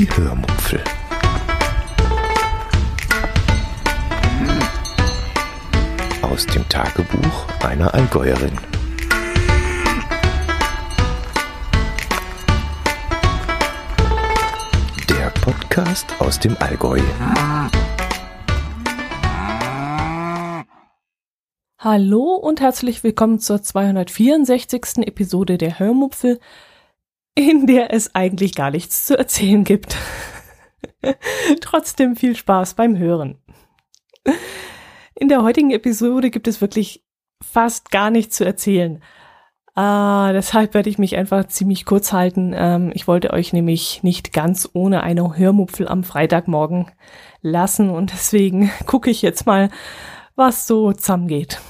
Die Hörmupfel. Aus dem Tagebuch einer Allgäuerin. Der Podcast aus dem Allgäu. Hallo und herzlich willkommen zur 264. Episode der Hörmupfel, in der es eigentlich gar nichts zu erzählen gibt. Trotzdem viel Spaß beim Hören. In der heutigen Episode gibt es wirklich fast gar nichts zu erzählen. Ah, deshalb werde ich mich einfach ziemlich kurz halten. Ähm, ich wollte euch nämlich nicht ganz ohne eine Hörmupfel am Freitagmorgen lassen und deswegen gucke ich jetzt mal, was so zusammengeht.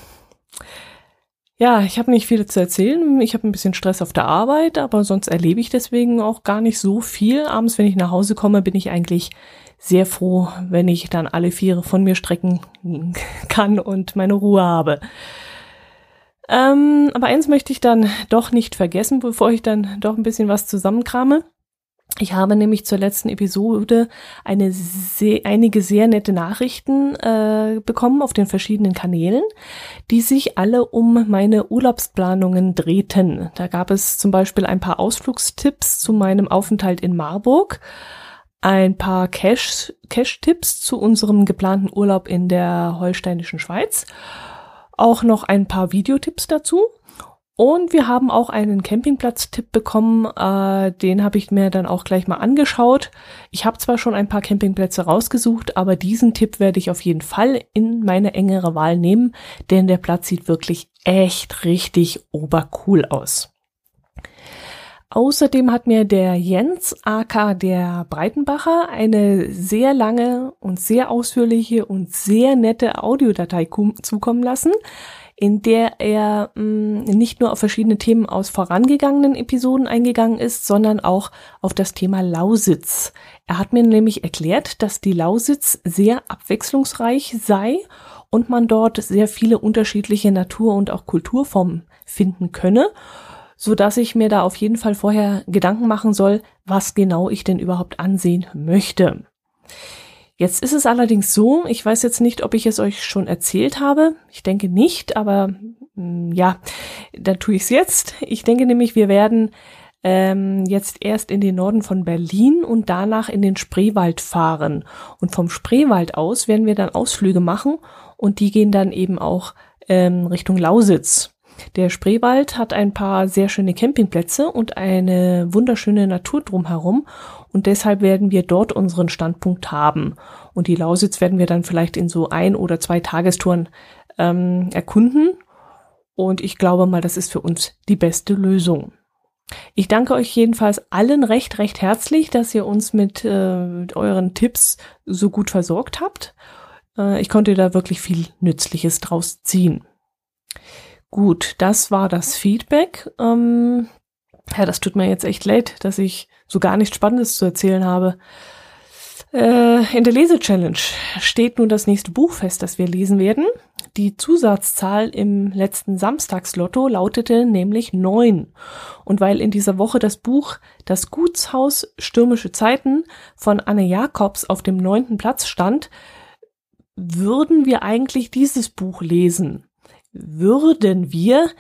Ja, ich habe nicht viel zu erzählen. Ich habe ein bisschen Stress auf der Arbeit, aber sonst erlebe ich deswegen auch gar nicht so viel. Abends, wenn ich nach Hause komme, bin ich eigentlich sehr froh, wenn ich dann alle Viere von mir strecken kann und meine Ruhe habe. Ähm, aber eins möchte ich dann doch nicht vergessen, bevor ich dann doch ein bisschen was zusammenkrame. Ich habe nämlich zur letzten Episode eine sehr, einige sehr nette Nachrichten äh, bekommen auf den verschiedenen Kanälen, die sich alle um meine Urlaubsplanungen drehten. Da gab es zum Beispiel ein paar Ausflugstipps zu meinem Aufenthalt in Marburg, ein paar Cash-Tipps Cash zu unserem geplanten Urlaub in der holsteinischen Schweiz, auch noch ein paar Videotipps dazu und wir haben auch einen Campingplatz-Tipp bekommen, äh, den habe ich mir dann auch gleich mal angeschaut. Ich habe zwar schon ein paar Campingplätze rausgesucht, aber diesen Tipp werde ich auf jeden Fall in meine engere Wahl nehmen, denn der Platz sieht wirklich echt richtig obercool aus. Außerdem hat mir der Jens AK der Breitenbacher eine sehr lange und sehr ausführliche und sehr nette Audiodatei zukommen lassen in der er mh, mm, nicht nur auf verschiedene Themen aus vorangegangenen Episoden eingegangen ist, sondern auch auf das Thema Lausitz. Er hat mir nämlich erklärt, dass die Lausitz sehr abwechslungsreich sei und man dort sehr viele unterschiedliche Natur- und auch Kulturformen finden könne, so dass ich mir da auf jeden Fall vorher Gedanken machen soll, was genau ich denn überhaupt ansehen möchte. Jetzt ist es allerdings so, ich weiß jetzt nicht, ob ich es euch schon erzählt habe. Ich denke nicht, aber mh, mm, ja, dann tue ich es jetzt. Ich denke nämlich, wir werden ähm, jetzt erst in den Norden von Berlin und danach in den Spreewald fahren. Und vom Spreewald aus werden wir dann Ausflüge machen und die gehen dann eben auch ähm, Richtung Lausitz. Der Spreewald hat ein paar sehr schöne Campingplätze und eine wunderschöne Natur drumherum und deshalb werden wir dort unseren Standpunkt haben. Und die Lausitz werden wir dann vielleicht in so ein oder zwei Tagestouren ähm, erkunden. Und ich glaube mal, das ist für uns die beste Lösung. Ich danke euch jedenfalls allen recht, recht herzlich, dass ihr uns mit, äh, mit euren Tipps so gut versorgt habt. Äh, ich konnte da wirklich viel Nützliches draus ziehen. Gut, das war das Feedback. Ähm, ja, das tut mir jetzt echt leid, dass ich so gar nichts Spannendes zu erzählen habe. Äh, in der Lese-Challenge steht nun das nächste Buch fest, das wir lesen werden. Die Zusatzzahl im letzten Samstagslotto lautete nämlich neun. Und weil in dieser Woche das Buch Das Gutshaus Stürmische Zeiten von Anne Jacobs auf dem neunten Platz stand, würden wir eigentlich dieses Buch lesen. Würden wir,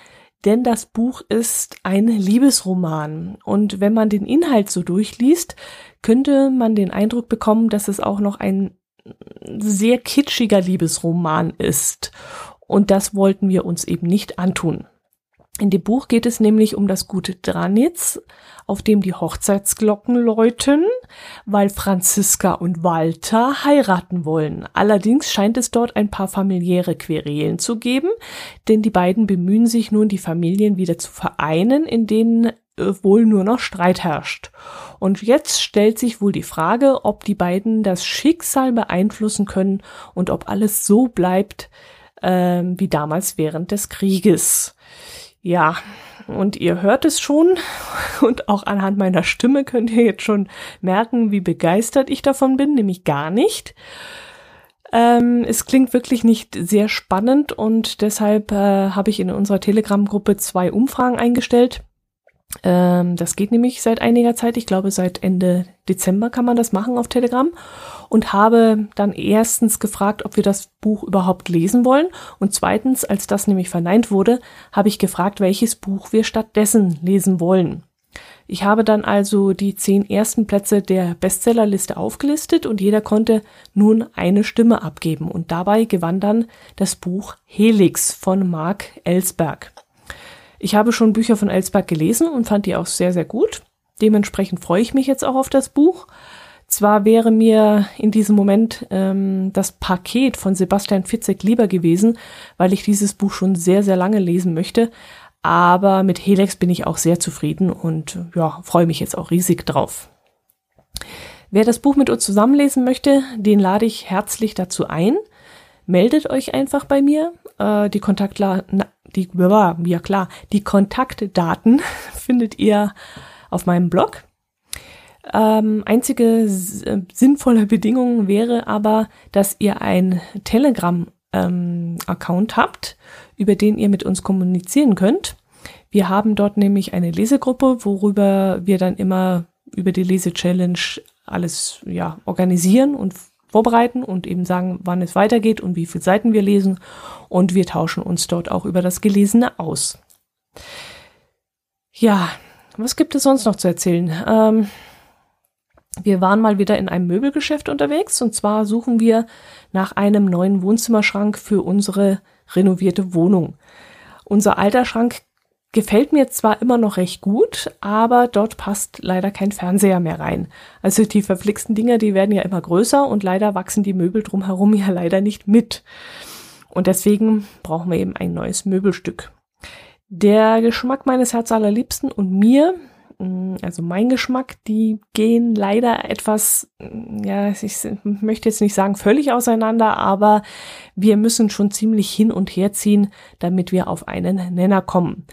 denn das Buch ist ein Liebesroman. Und wenn man den Inhalt so durchliest, könnte man den Eindruck bekommen, dass es auch noch ein sehr kitschiger Liebesroman ist. Und das wollten wir uns eben nicht antun. In dem Buch geht es nämlich um das gute Dranitz, auf dem die Hochzeitsglocken läuten, weil Franziska und Walter heiraten wollen. Allerdings scheint es dort ein paar familiäre Querelen zu geben, denn die beiden bemühen sich nun, die Familien wieder zu vereinen, in denen äh, wohl nur noch Streit herrscht. Und jetzt stellt sich wohl die Frage, ob die beiden das Schicksal beeinflussen können und ob alles so bleibt äh, wie damals während des Krieges. Ja, und ihr hört es schon und auch anhand meiner Stimme könnt ihr jetzt schon merken, wie begeistert ich davon bin, nämlich gar nicht. Ähm, es klingt wirklich nicht sehr spannend und deshalb äh, habe ich in unserer Telegram-Gruppe zwei Umfragen eingestellt. Ähm, das geht nämlich seit einiger Zeit. Ich glaube, seit Ende Dezember kann man das machen auf Telegram. Und habe dann erstens gefragt, ob wir das Buch überhaupt lesen wollen. Und zweitens, als das nämlich verneint wurde, habe ich gefragt, welches Buch wir stattdessen lesen wollen. Ich habe dann also die zehn ersten Plätze der Bestsellerliste aufgelistet und jeder konnte nun eine Stimme abgeben. Und dabei gewann dann das Buch Helix von Mark Ellsberg. Ich habe schon Bücher von Ellsberg gelesen und fand die auch sehr, sehr gut. Dementsprechend freue ich mich jetzt auch auf das Buch. Zwar wäre mir in diesem Moment ähm, das Paket von Sebastian Fitzek lieber gewesen, weil ich dieses Buch schon sehr, sehr lange lesen möchte. Aber mit Helix bin ich auch sehr zufrieden und ja, freue mich jetzt auch riesig drauf. Wer das Buch mit uns zusammenlesen möchte, den lade ich herzlich dazu ein. Meldet euch einfach bei mir. Äh, die Kontaktdaten die, ja klar, die Kontaktdaten findet ihr auf meinem Blog. Ähm, einzige äh, sinnvolle Bedingung wäre aber, dass ihr ein Telegram-Account ähm, habt, über den ihr mit uns kommunizieren könnt. Wir haben dort nämlich eine Lesegruppe, worüber wir dann immer über die Lese-Challenge alles ja, organisieren und vorbereiten und eben sagen, wann es weitergeht und wie viele Seiten wir lesen. Und wir tauschen uns dort auch über das Gelesene aus. Ja, was gibt es sonst noch zu erzählen? Ähm, wir waren mal wieder in einem Möbelgeschäft unterwegs und zwar suchen wir nach einem neuen Wohnzimmerschrank für unsere renovierte Wohnung. Unser alter Schrank gefällt mir zwar immer noch recht gut, aber dort passt leider kein Fernseher mehr rein. Also die verflixten Dinger, die werden ja immer größer und leider wachsen die Möbel drumherum ja leider nicht mit. Und deswegen brauchen wir eben ein neues Möbelstück. Der Geschmack meines Herz allerliebsten und mir, mm, also mein Geschmack, die gehen leider etwas, mm, ja, ich möchte jetzt nicht sagen völlig auseinander, aber wir müssen schon ziemlich hin und her ziehen, damit wir auf einen Nenner kommen.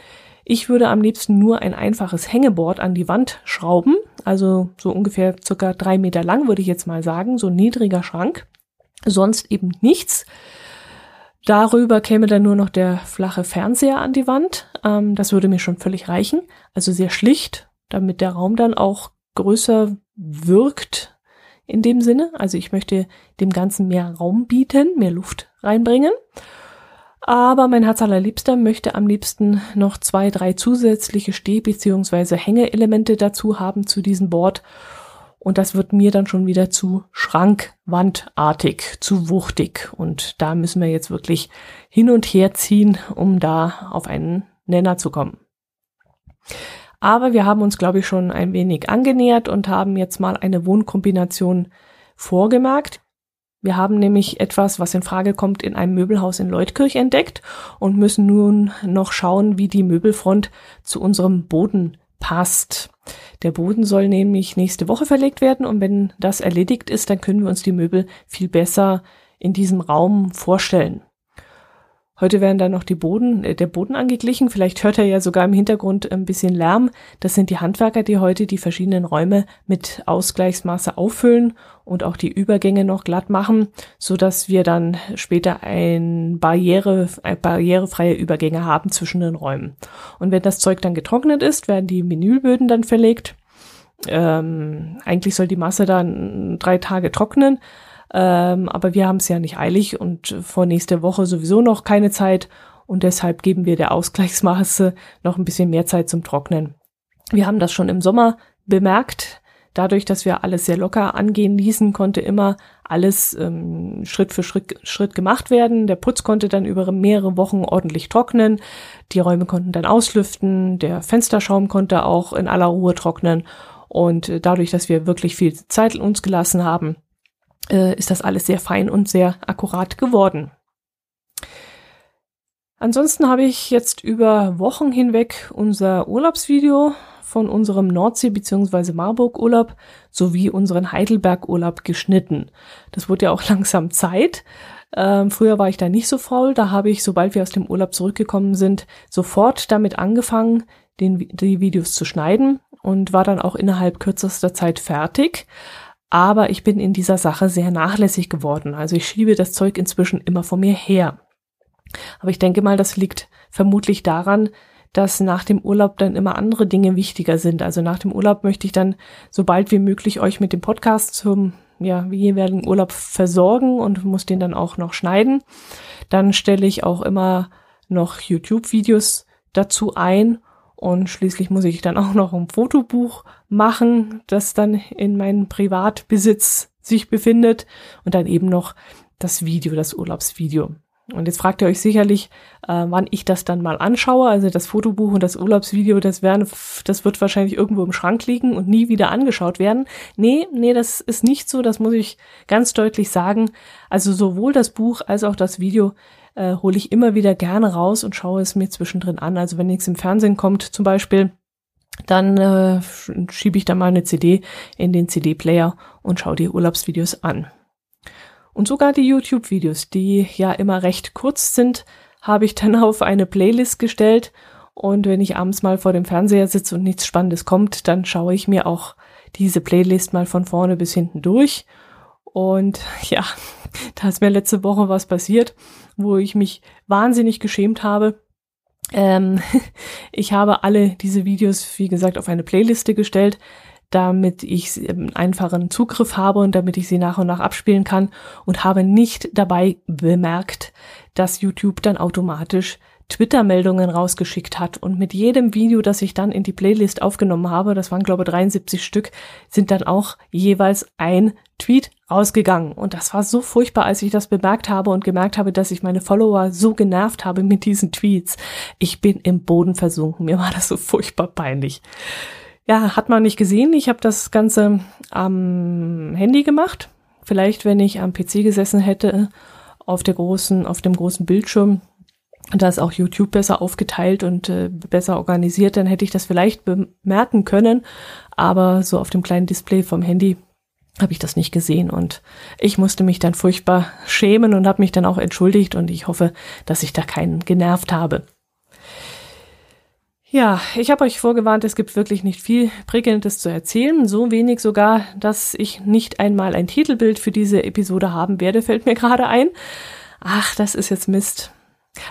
Ich würde am liebsten nur ein einfaches Hängeboard an die Wand schrauben, also so ungefähr circa drei Meter lang, würde ich jetzt mal sagen, so ein niedriger Schrank. Sonst eben nichts. Darüber käme dann nur noch der flache Fernseher an die Wand. Ähm, das würde mir schon völlig reichen. Also sehr schlicht, damit der Raum dann auch größer wirkt in dem Sinne. Also ich möchte dem Ganzen mehr Raum bieten, mehr Luft reinbringen. Aber mein Herz allerliebster möchte am liebsten noch zwei, drei zusätzliche Steh- bzw. Hängeelemente dazu haben zu diesem Board. Und das wird mir dann schon wieder zu schrankwandartig, zu wuchtig. Und da müssen wir jetzt wirklich hin und her ziehen, um da auf einen Nenner zu kommen. Aber wir haben uns, glaube ich, schon ein wenig angenähert und haben jetzt mal eine Wohnkombination vorgemerkt. Wir haben nämlich etwas, was in Frage kommt, in einem Möbelhaus in Leutkirch entdeckt und müssen nun noch schauen, wie die Möbelfront zu unserem Boden passt. Der Boden soll nämlich nächste Woche verlegt werden und wenn das erledigt ist, dann können wir uns die Möbel viel besser in diesem Raum vorstellen. Heute werden dann noch die Boden, äh, der Boden angeglichen. Vielleicht hört er ja sogar im Hintergrund ein bisschen Lärm. Das sind die Handwerker, die heute die verschiedenen Räume mit Ausgleichsmaße auffüllen und auch die Übergänge noch glatt machen, so dass wir dann später ein Barriere, äh, barrierefreie Übergänge haben zwischen den Räumen. Und wenn das Zeug dann getrocknet ist, werden die Menülböden dann verlegt. Ähm, eigentlich soll die Masse dann drei Tage trocknen, ähm, aber wir haben es ja nicht eilig und vor nächster Woche sowieso noch keine Zeit und deshalb geben wir der Ausgleichsmaße noch ein bisschen mehr Zeit zum Trocknen. Wir haben das schon im Sommer bemerkt. Dadurch, dass wir alles sehr locker angehen ließen, konnte immer alles ähm, Schritt für Schritt, Schritt gemacht werden. Der Putz konnte dann über mehrere Wochen ordentlich trocknen. Die Räume konnten dann auslüften. Der Fensterschaum konnte auch in aller Ruhe trocknen. Und äh, dadurch, dass wir wirklich viel Zeit uns gelassen haben, äh, ist das alles sehr fein und sehr akkurat geworden. Ansonsten habe ich jetzt über Wochen hinweg unser Urlaubsvideo von unserem Nordsee- bzw. Marburg-Urlaub sowie unseren Heidelberg-Urlaub geschnitten. Das wurde ja auch langsam Zeit. Ähm, früher war ich da nicht so faul. Da habe ich, sobald wir aus dem Urlaub zurückgekommen sind, sofort damit angefangen, den, die Videos zu schneiden und war dann auch innerhalb kürzester Zeit fertig. Aber ich bin in dieser Sache sehr nachlässig geworden. Also ich schiebe das Zeug inzwischen immer vor mir her. Aber ich denke mal, das liegt vermutlich daran, dass nach dem Urlaub dann immer andere Dinge wichtiger sind. Also nach dem Urlaub möchte ich dann so bald wie möglich euch mit dem Podcast zum ja, jeweiligen Urlaub versorgen und muss den dann auch noch schneiden. Dann stelle ich auch immer noch YouTube-Videos dazu ein und schließlich muss ich dann auch noch ein Fotobuch machen, das dann in meinem Privatbesitz sich befindet und dann eben noch das Video, das Urlaubsvideo. Und jetzt fragt ihr euch sicherlich, äh, wann ich das dann mal anschaue. Also das Fotobuch und das Urlaubsvideo, das werden, das wird wahrscheinlich irgendwo im Schrank liegen und nie wieder angeschaut werden. Nee, nee, das ist nicht so. Das muss ich ganz deutlich sagen. Also sowohl das Buch als auch das Video äh, hole ich immer wieder gerne raus und schaue es mir zwischendrin an. Also wenn nichts im Fernsehen kommt zum Beispiel, dann äh, schiebe ich da mal eine CD in den CD-Player und schaue die Urlaubsvideos an. Und sogar die YouTube-Videos, die ja immer recht kurz sind, habe ich dann auf eine Playlist gestellt. Und wenn ich abends mal vor dem Fernseher sitze und nichts Spannendes kommt, dann schaue ich mir auch diese Playlist mal von vorne bis hinten durch. Und ja, da ist mir letzte Woche was passiert, wo ich mich wahnsinnig geschämt habe. Ähm, ich habe alle diese Videos, wie gesagt, auf eine Playliste gestellt, damit ich ähm, einfachen Zugriff habe und damit ich sie nach und nach abspielen kann und habe nicht dabei bemerkt, dass YouTube dann automatisch Twitter-Meldungen rausgeschickt hat. Und mit jedem Video, das ich dann in die Playlist aufgenommen habe, das waren glaube ich 73 Stück, sind dann auch jeweils ein Tweet rausgegangen. Und das war so furchtbar, als ich das bemerkt habe und gemerkt habe, dass ich meine Follower so genervt habe mit diesen Tweets. Ich bin im Boden versunken. Mir war das so furchtbar peinlich. Ja, hat man nicht gesehen. Ich habe das Ganze am Handy gemacht. Vielleicht, wenn ich am PC gesessen hätte, auf der großen, auf dem großen Bildschirm, da ist auch YouTube besser aufgeteilt und äh, besser organisiert, dann hätte ich das vielleicht bemerken können. Aber so auf dem kleinen Display vom Handy habe ich das nicht gesehen und ich musste mich dann furchtbar schämen und habe mich dann auch entschuldigt und ich hoffe, dass ich da keinen genervt habe. Ja, ich habe euch vorgewarnt, es gibt wirklich nicht viel Prickelndes zu erzählen. So wenig sogar, dass ich nicht einmal ein Titelbild für diese Episode haben werde, fällt mir gerade ein. Ach, das ist jetzt Mist.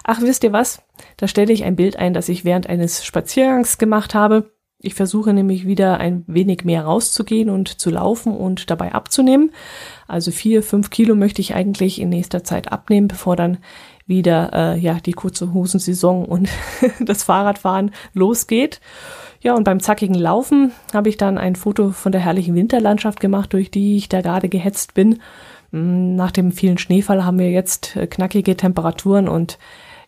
Ach, wisst ihr was? Da stelle ich ein Bild ein, das ich während eines Spaziergangs gemacht habe. Ich versuche nämlich wieder ein wenig mehr rauszugehen und zu laufen und dabei abzunehmen. Also vier, fünf Kilo möchte ich eigentlich in nächster Zeit abnehmen, bevor dann wieder äh, ja die kurze Hosensaison und das Fahrradfahren losgeht. Ja, und beim zackigen Laufen habe ich dann ein Foto von der herrlichen Winterlandschaft gemacht, durch die ich da gerade gehetzt bin. Hm, nach dem vielen Schneefall haben wir jetzt äh, knackige Temperaturen und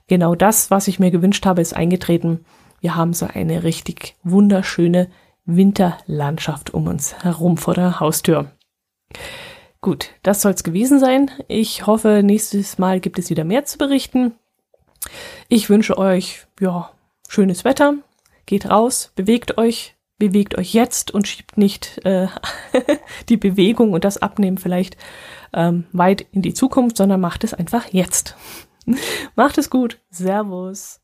genau das, was ich mir gewünscht habe, ist eingetreten. Wir haben so eine richtig wunderschöne Winterlandschaft um uns herum vor der Haustür. Gut, das soll's gewesen sein. Ich hoffe, nächstes Mal gibt es wieder mehr zu berichten. Ich wünsche euch, ja, schönes Wetter. Geht raus, bewegt euch, bewegt euch jetzt und schiebt nicht äh, die Bewegung und das Abnehmen vielleicht ähm, weit in die Zukunft, sondern macht es einfach jetzt. Macht es gut. Servus.